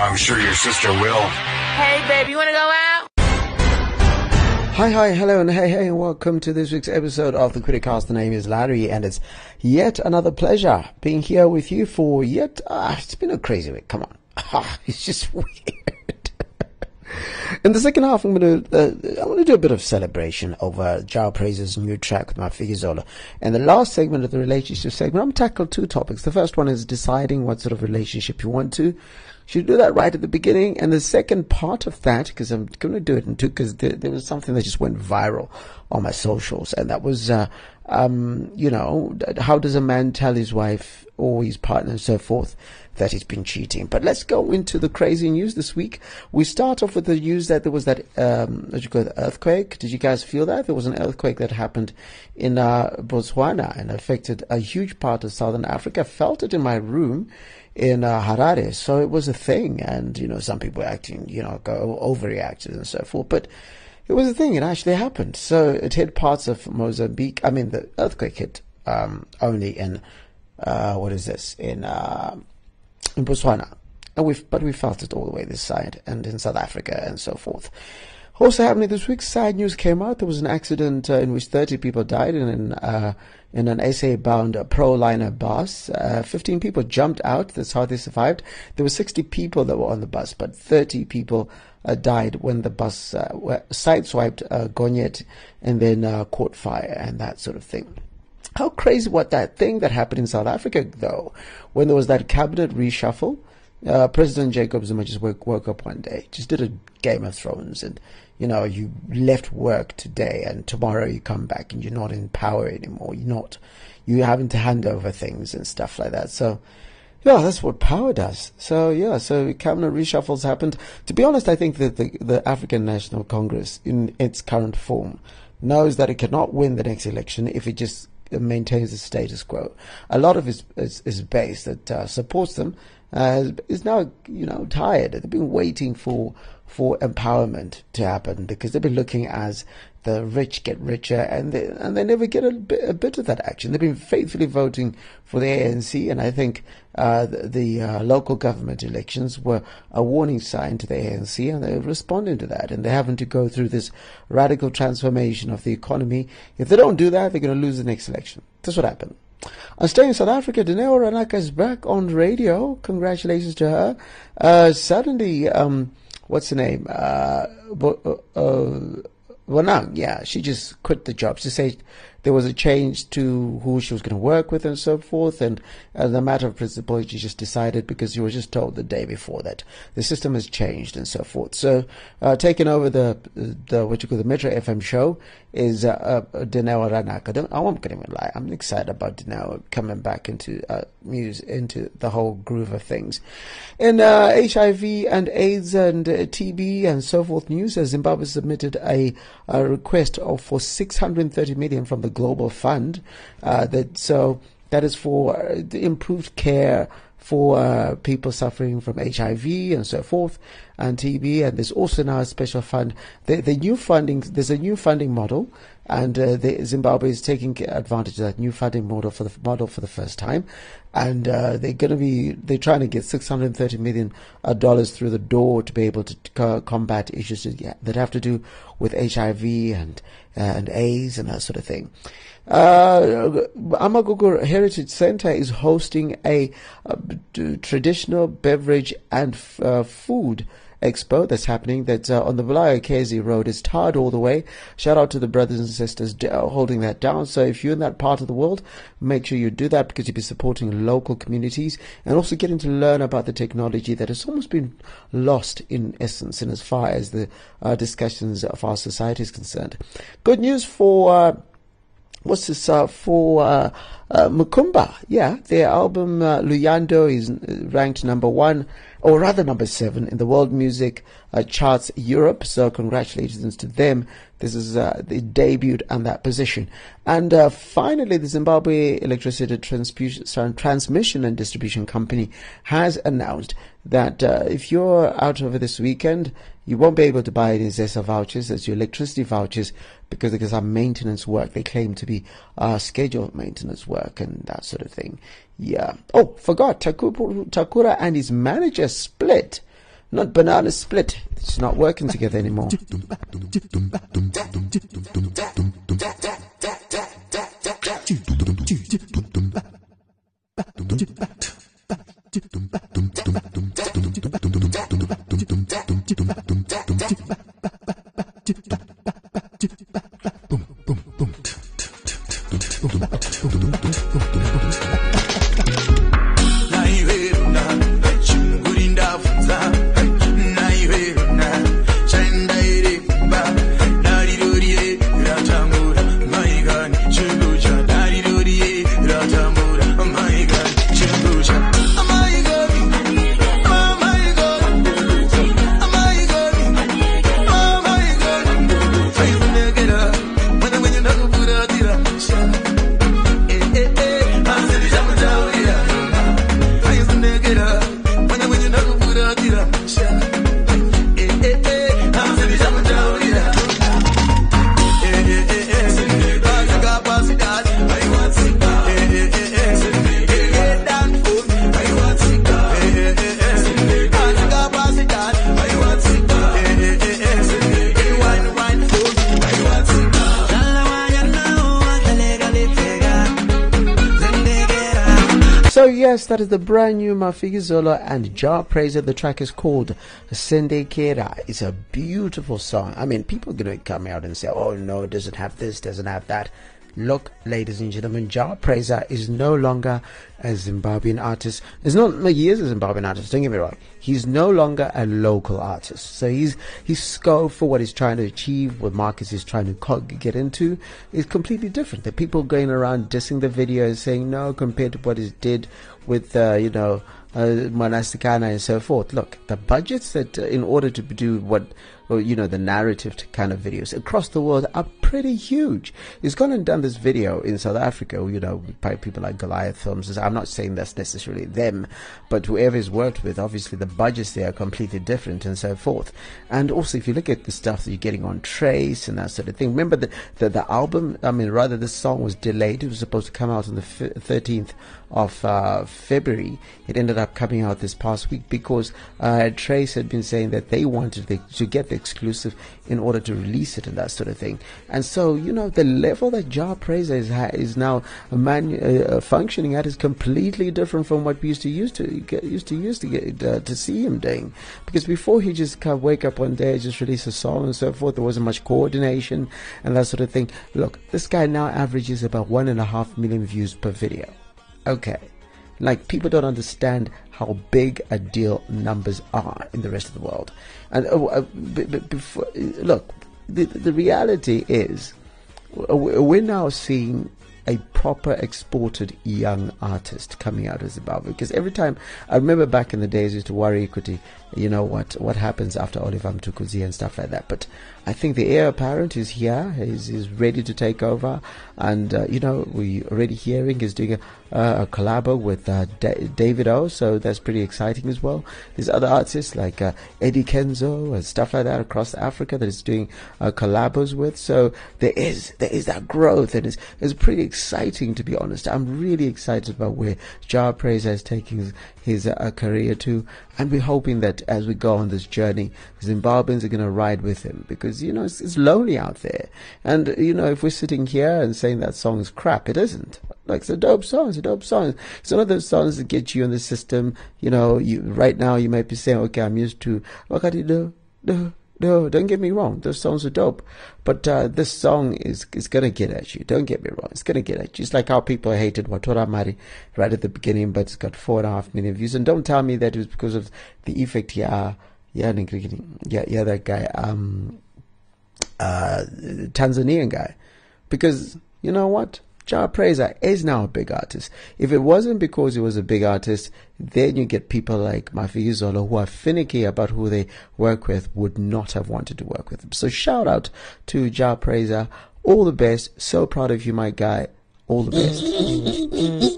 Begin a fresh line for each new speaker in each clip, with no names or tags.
I'm sure your sister will.
Hey, babe, you want to go out?
Hi, hi, hello, and hey, hey, and welcome to this week's episode of the Criticast. The name is Larry, and it's yet another pleasure being here with you for yet. Ah, it's been a crazy week. Come on, ah, it's just weird. In the second half, I'm going to uh, I want to do a bit of celebration over Jah Prayzah's new track with Mafikizolo. And the last segment of the relationship segment, I'm tackle two topics. The first one is deciding what sort of relationship you want to. Should do that right at the beginning. And the second part of that, because I'm going to do it in two, because there, there, was something that just went viral on my socials, and that was, uh, um, you know, how does a man tell his wife or his partner and so forth that he's been cheating. But let's go into the crazy news this week. We start off with the news that there was that, um, you call it, earthquake. Did you guys feel that? There was an earthquake that happened in uh, Botswana and affected a huge part of southern Africa. I felt it in my room in uh, Harare. So it was a thing. And, you know, some people acting, you know, go overreacted and so forth. But it was a thing. It actually happened. So it hit parts of Mozambique. I mean, the earthquake hit um, only in, uh, what is this, in uh, in Botswana. And we've, but we felt it all the way this side and in South Africa and so forth. Also happening this week, sad news came out. There was an accident uh, in which 30 people died in an, uh, in an SA-bound Proliner bus. Uh, 15 people jumped out. That's how they survived. There were 60 people that were on the bus, but 30 people uh, died when the bus uh, sideswiped uh, Gonyet and then uh, caught fire and that sort of thing. How crazy what that thing that happened in South Africa, though, when there was that cabinet reshuffle. Uh, President Jacob Zuma just woke, woke up one day, just did a Game of Thrones, and you know, you left work today, and tomorrow you come back, and you're not in power anymore. You're not, you're having to hand over things and stuff like that. So, yeah, that's what power does. So yeah, so cabinet reshuffles happened. To be honest, I think that the, the African National Congress, in its current form, knows that it cannot win the next election if it just maintains the status quo. A lot of its, his, his base that uh, supports them uh, is now, you know, tired. They've been waiting for for empowerment to happen because they've been looking as the rich get richer and they, and they never get a bit, a bit of that action. They've been faithfully voting for the ANC, and I think uh, the, the uh, local government elections were a warning sign to the ANC, and they're responding to that. And they're having to go through this radical transformation of the economy. If they don't do that, they're going to lose the next election. That's what happened. I'm staying in South Africa. Dineo Ranaka is back on radio. Congratulations to her. Uh, suddenly, um, what's the name? Uh, uh, uh yeah, she just quit the job. She said there was a change to who she was going to work with and so forth. And as a matter of principle, she just decided because she was just told the day before that the system has changed and so forth. So, uh, taking over the, the, what you call the Metro FM show is, uh, uh Dineo Ranaka. Don't, I won't even lie. I'm excited about Dineo coming back into, uh, music, into the whole groove of things. In, uh, HIV and AIDS and uh, TB and so forth news, Zimbabwe submitted a, a request of, for 630 million from the Global Fund. Uh, that so that is for uh, improved care for uh, people suffering from HIV and so forth and TB. And there's also now a special fund. The, the new funding, there's a new funding model, and uh, the, Zimbabwe is taking advantage of that new funding model for the model for the first time. And uh, they're going to be they're trying to get 630 million uh, dollars through the door to be able to co- combat issues that have to do with HIV and uh, and AIDS and that sort of thing. Uh, Amagugu Heritage Center is hosting a, a traditional beverage and uh, food expo that's happening that's uh, on the Bulawayo Kezi Road. It's tarred all the way. Shout out to the brothers and sisters holding that down. So if you're in that part of the world, make sure you do that because you'll be supporting local communities and also getting to learn about the technology that has almost been lost in essence in as far as the uh, discussions of our society is concerned. Good news for uh, what's this uh, for uh, uh, Mokoomba? Yeah, their album uh, Luyando is ranked number one, or rather number seven in the world music uh, charts Europe. So congratulations to them. This is uh, the debut on that position. And uh, finally, the Zimbabwe Electricity Transmission and Distribution Company has announced that uh, if you're out over this weekend, you won't be able to buy any ZESA vouchers, that's your electricity vouchers, because there's some maintenance work. They claim to be uh, scheduled maintenance work and that sort of thing. Yeah. Oh, forgot Takura, Takura and his manager split. Not banana split. It's not working together anymore. that is the brand new Mafikizolo and Jah Prayzah. The track is called Sendekera. It's a beautiful song. I mean, people are going to come out and say, oh no, it doesn't have this, doesn't have that. Look, ladies and gentlemen, Prayzah is no longer a Zimbabwean artist. It's not, he is a Zimbabwean artist, don't get me wrong. He's no longer a local artist. So he's, his scope for what he's trying to achieve, what Marcus is trying to get into, is completely different. The people going around dissing the video and saying, no, compared to what he did with, uh, you know, uh, Mwanasikana and so forth. Look, the budgets that, uh, in order to do what well, you know, the narrative kind of videos across the world are pretty huge. He's gone and done this video in South Africa, you know, by people like Goliath Films. I'm not saying that's necessarily them, but whoever he's worked with, obviously the budgets there are completely different and so forth. And also, if you look at the stuff that you're getting on Trace and that sort of thing, remember that the, the album, I mean, rather, the song was delayed. It was supposed to come out on the 13th of uh, February. It ended up coming out this past week because uh, Trace had been saying that they wanted the, to get the exclusive in order to release it and that sort of thing. And so, you know, the level that Jah Prayzah is, is now man, uh, functioning at is completely different from what we used to used to get, used to used to get uh, to see him doing. Because before he just kind of wake up one day, just release a song and so forth, there wasn't much coordination and that sort of thing. Look, this guy now averages about one and a half million views per video. Okay. Like people don't understand how big a deal numbers are in the rest of the world. And uh, uh b- b- before, look, the, the reality is we're now seeing a proper exported young artist coming out of Zimbabwe. Because every time I remember back in the days, I used to worry, Equity, you know what what happens after Oliver Mtukudzi and stuff like that. But I think the heir apparent is here. He's, he's ready to take over, and uh, you know we already hearing he's doing a, uh, a collabo with uh, Davido. So that's pretty exciting as well. There's other artists like uh, Eddie Kenzo and stuff like that across Africa that is doing uh, collabos with. So there is there is that growth, and it's it's pretty exciting to be honest. I'm really excited about where Jah Prayzah is taking his, his uh, career to, and we're hoping that as we go on this journey, Zimbabweans are going to ride with him because, you know, it's, it's, lonely out there. And, you know, if we're sitting here and saying that song is crap, it isn't. Like, it's a dope song. It's a dope song. It's one of those songs that get you in the system. You know, you, right now you might be saying, okay, I'm used to, you do? Do, no, don't get me wrong. Those songs are dope, but uh, this song is is gonna get at you. Don't get me wrong. It's gonna get at you. It's like how people hated Watora Mari right at the beginning, but it's got four and a half million views. And don't tell me that it was because of the effect. Yeah, yeah, yeah, yeah. That guy, um, uh, Tanzanian guy, because you know what? Jah Prayzah is now a big artist. If it wasn't because he was a big artist, then you get people like Mafikizolo who are finicky about who they work with, would not have wanted to work with him. So shout out to Jah Prayzah. All the best. So proud of you, my guy. All the
best.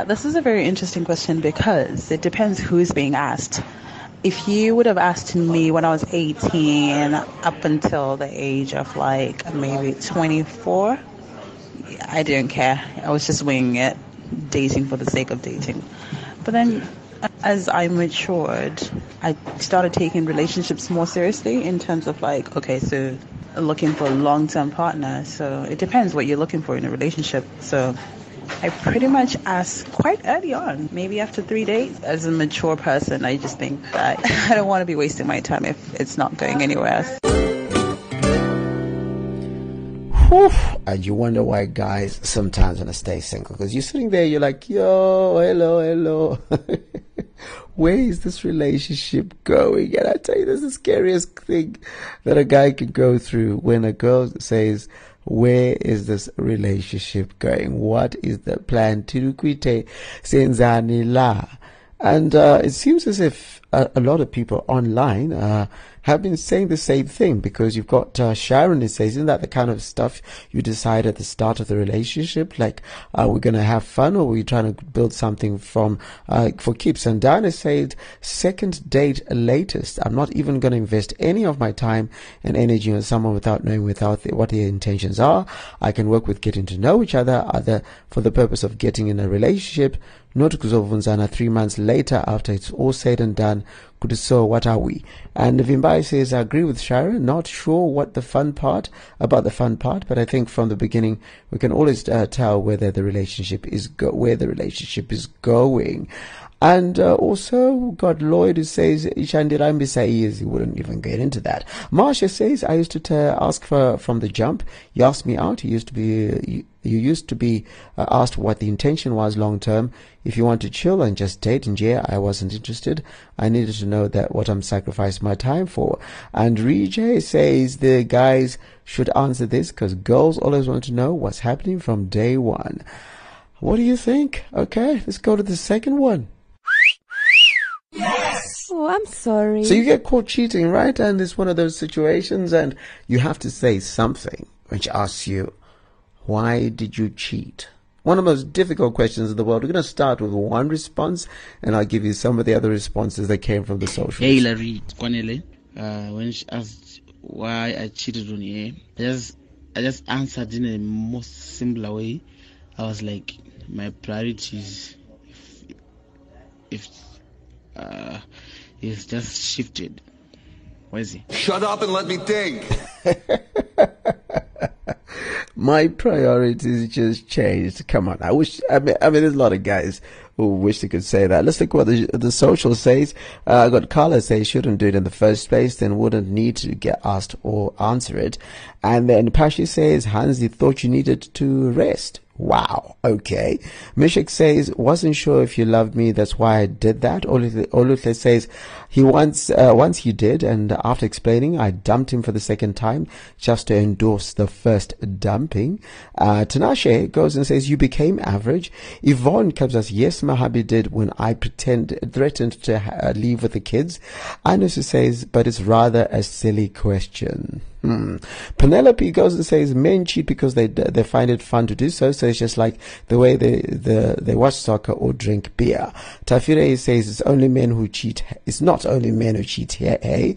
yeah, this is a very interesting question because it depends who's being asked if you would have asked me when I was 18 up until the age of like maybe 24, I didn't care. I was just winging it, dating for the sake of dating. But then as I matured, I started taking relationships more seriously in terms of like, okay, so looking for a long term partner. So it depends what you're looking for in a relationship. So I pretty much asked quite early on, maybe after three dates. As a mature person, I just think that I don't want to be wasting my time if it's not going anywhere else.
Whew. And you wonder why guys sometimes want to stay single because you're sitting there, you're like, yo, hello, hello. Where is this relationship going? And I tell you, this is the scariest thing that a guy can go through when a girl says, where is this relationship going? What is the plan? Tirukwite senzani la. And uh, it seems as if a, a, lot of people online have been saying the same thing because you've got uh, Sharon who says, isn't that the kind of stuff you decide at the start of the relationship? Like, are we going to have fun or are we trying to build something from uh, for keeps? And Diana said, second date latest. I'm not even going to invest any of my time and energy on someone without knowing without the, what their intentions are. I can work with getting to know each other, either for the purpose of getting in a relationship, not kuzovunzana three months later after it's all said and done. Could so what are we? And Vimbai says, I agree with Sharon. Not sure what the fun part about the fun part, but I think from the beginning we can always uh, tell whether the relationship is go- where the relationship is going. And uh, also got Lloyd who says Ishandirambi says he wouldn't even get into that. Marsha says I used to t- ask for from the jump. He asked me out. He used to be you used to be uh, asked what the intention was long term. If you want to chill and just date and yeah, I wasn't interested. I needed to know that what I'm sacrificing my time for. And Rejay says the guys should answer this because girls always want to know what's happening from day one. What do you think? Okay, let's go to the second one.
Yes. Oh, I'm sorry.
So you get caught cheating, right? And it's one of those situations and you have to say something which asks you, why did you cheat? One of the most difficult questions in the world. We're going to start with one response, and I'll give you some of the other responses that came from the social.
Hey, Larry, Kwanele, uh, when she asked why I cheated on her, I just, I just answered in a most simpler way. I was like, my priorities, if, if uh, is just shifted. Where is he?
Shut up and let me think.
my priorities just changed. Come on, I wish. I mean, I mean, there's a lot of guys who wish they could say that. Let's look what the the social says. Uh, I got Carla say shouldn't do it in the first place, then wouldn't need to get asked or answer it. And then Pashi says Hansi thought you needed to rest. Wow. Okay. Mishik says, wasn't sure if you loved me. That's why I did that. Oluthe says, he once, uh, once he did. And after explaining, I dumped him for the second time just to endorse the first dumping. Uh, goes and says, you became average. Yvonne comes us, yes, Mahabi did when I pretend, threatened to uh, leave with the kids. Anusu says, but it's rather a silly question. Hmm. Penelope goes and says men cheat because they they find it fun to do so. So it's just like the way they the they watch soccer or drink beer. Tafire says it's only men who cheat. It's not only men who cheat here, hey.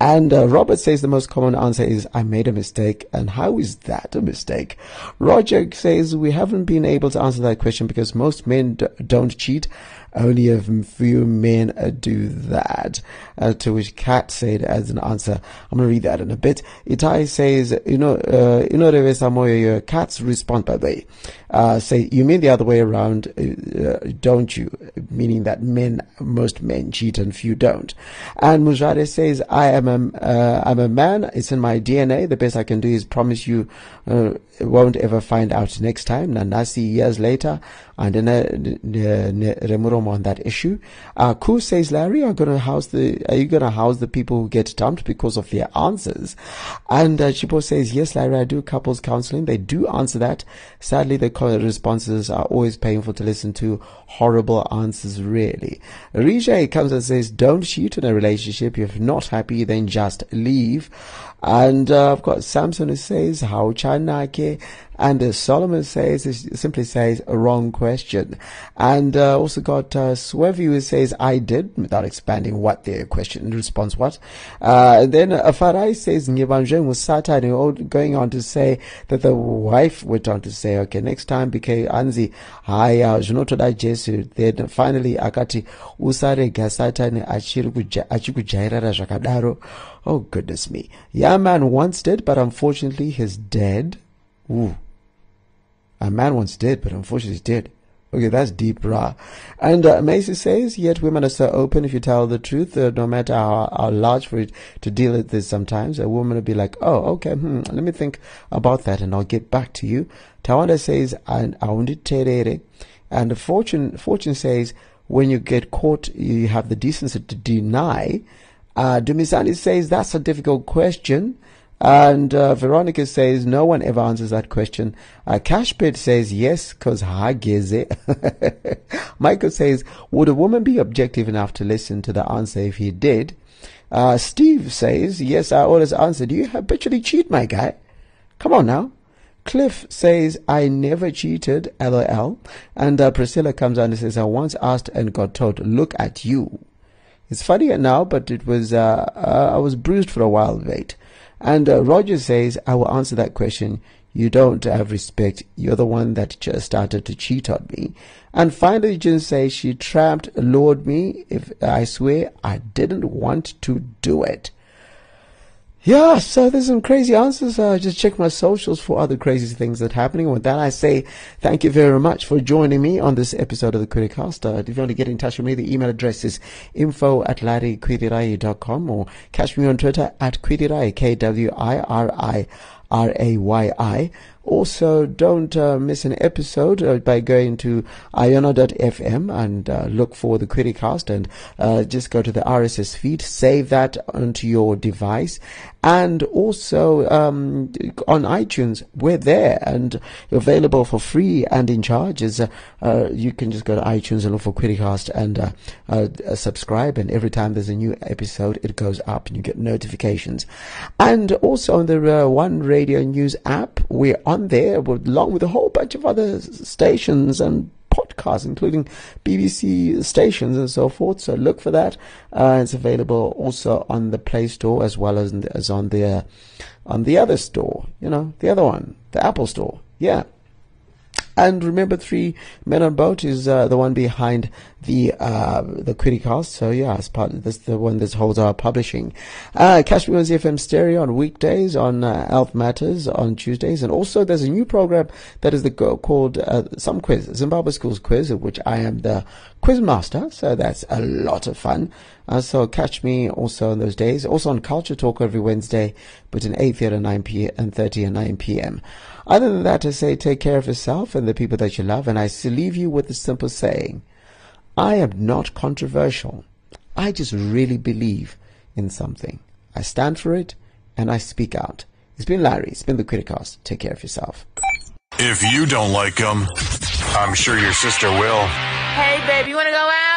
And uh, Robert says the most common answer is I made a mistake. And how is that a mistake? Roger says we haven't been able to answer that question because most men d- don't cheat. Only a few men uh, do that. Uh, to which Kat said as an answer, I'm going to read that in a bit. Itai says, you know, uh, you know, Samoyo, Kat's response, by the way, uh, say, you mean the other way around, uh, don't you? Meaning that men, most men cheat and few don't. And Mujade says, I am a, uh, I'm a man. It's in my DNA. The best I can do is promise you uh, won't ever find out next time. Nanasi years later, and then remurum on that issue. Uh, Ku says, Larry, are gonna house the, are you gonna house the people who get dumped because of their answers? And uh, Chipo says, yes, Larry, I do couples counseling. They do answer that. Sadly, the responses are always painful to listen to. Horrible answers, really. Rija comes and says, don't cheat in a relationship. If you're not happy, then just leave. And uh, I've got Samson who says, How Chanake? And uh, Solomon says, it simply says, a wrong question. And uh, also got uh, Swevi who says, I did, without expanding what the question response was. Uh, then uh, Farai says, Ngibanjeng was Satan, going on to say that the wife went on to say, okay, next time BK Anzi, haya, zvinotoda Jesu. Then finally akati, usarega Satani achiri kujairara zvakadaro. Oh goodness me. Yeah, man once did, but unfortunately he's dead. Ooh. A man once did, but unfortunately he's dead. Okay, that's deep, rah. And uh, Macy says, yet women are so open if you tell the truth, uh, no matter how, how, large for it to deal with this sometimes. A woman will be like, oh, okay, hmm, let me think about that and I'll get back to you. Tawanda says, and. And Fortune, Fortune says, when you get caught, you have the decency to deny. Uh, Dumisani says, that's a difficult question. And uh, Veronica says, no one ever answers that question. Uh, Cashbit says, yes, because hageze. Michael says, would a woman be objective enough to listen to the answer if he did? Uh, Steve says, yes, I always answer. Do you habitually cheat, my guy? Come on now. Cliff says, I never cheated, lol. And uh, Priscilla comes on and says, I once asked and got told, look at you. It's funnier now, but it was, uh, uh, I was bruised for a while, wait. And uh, Roger says, I will answer that question. You don't have respect. You're the one that just started to cheat on me. And finally, Jen says she trapped, lured me. If I swear I didn't want to do it. Yeah, so there's some crazy answers. Uh, just check my socials for other crazy things that are happening. With that, I say thank you very much for joining me on this episode of the Criticast. Uh, if you want to get in touch with me, the email address is info at larrykwirirayi.com or catch me on Twitter at kwirirayi, K-W-I-R-I-R-A-Y-I. Also, don't uh, miss an episode uh, by going to iono.fm and uh, look for the Criticast and uh, just go to the RSS feed, save that onto your device. And also um, on iTunes, we're there and available for free and in charges. Uh, you can just go to iTunes and look for Criticast and uh, subscribe. And every time there's a new episode, it goes up and you get notifications. And also on the One Radio News app, we're on there along with a whole bunch of other stations and podcasts, including BBC stations and so forth. So look for that. Uh, it's available also on the Play Store as well as, as on the uh, on the other store. You know, the other one, the Apple Store. Yeah. And remember, Three Men on Boat is uh, the one behind the uh, the Criticast. So yeah, it's part of this the one that holds our publishing. Uh, catch me on ZFM Stereo on weekdays, on uh, Health Matters on Tuesdays, and also there's a new program that is the called uh, Some Quiz, Zimbabwe Schools Quiz, of which I am the quiz master. So that's a lot of fun. Uh, so catch me also on those days. Also on Culture Talk every Wednesday between 8.30 and 9 p.m. and 30 and 9 p.m. Other than that, I say take care of yourself and the people that you love. And I leave you with a simple saying. I am not controversial. I just really believe in something. I stand for it and I speak out. It's been Larry. It's been the Criticast. Take care of yourself.
If you don't like them, I'm sure your sister will.
Hey, babe, you want to go out?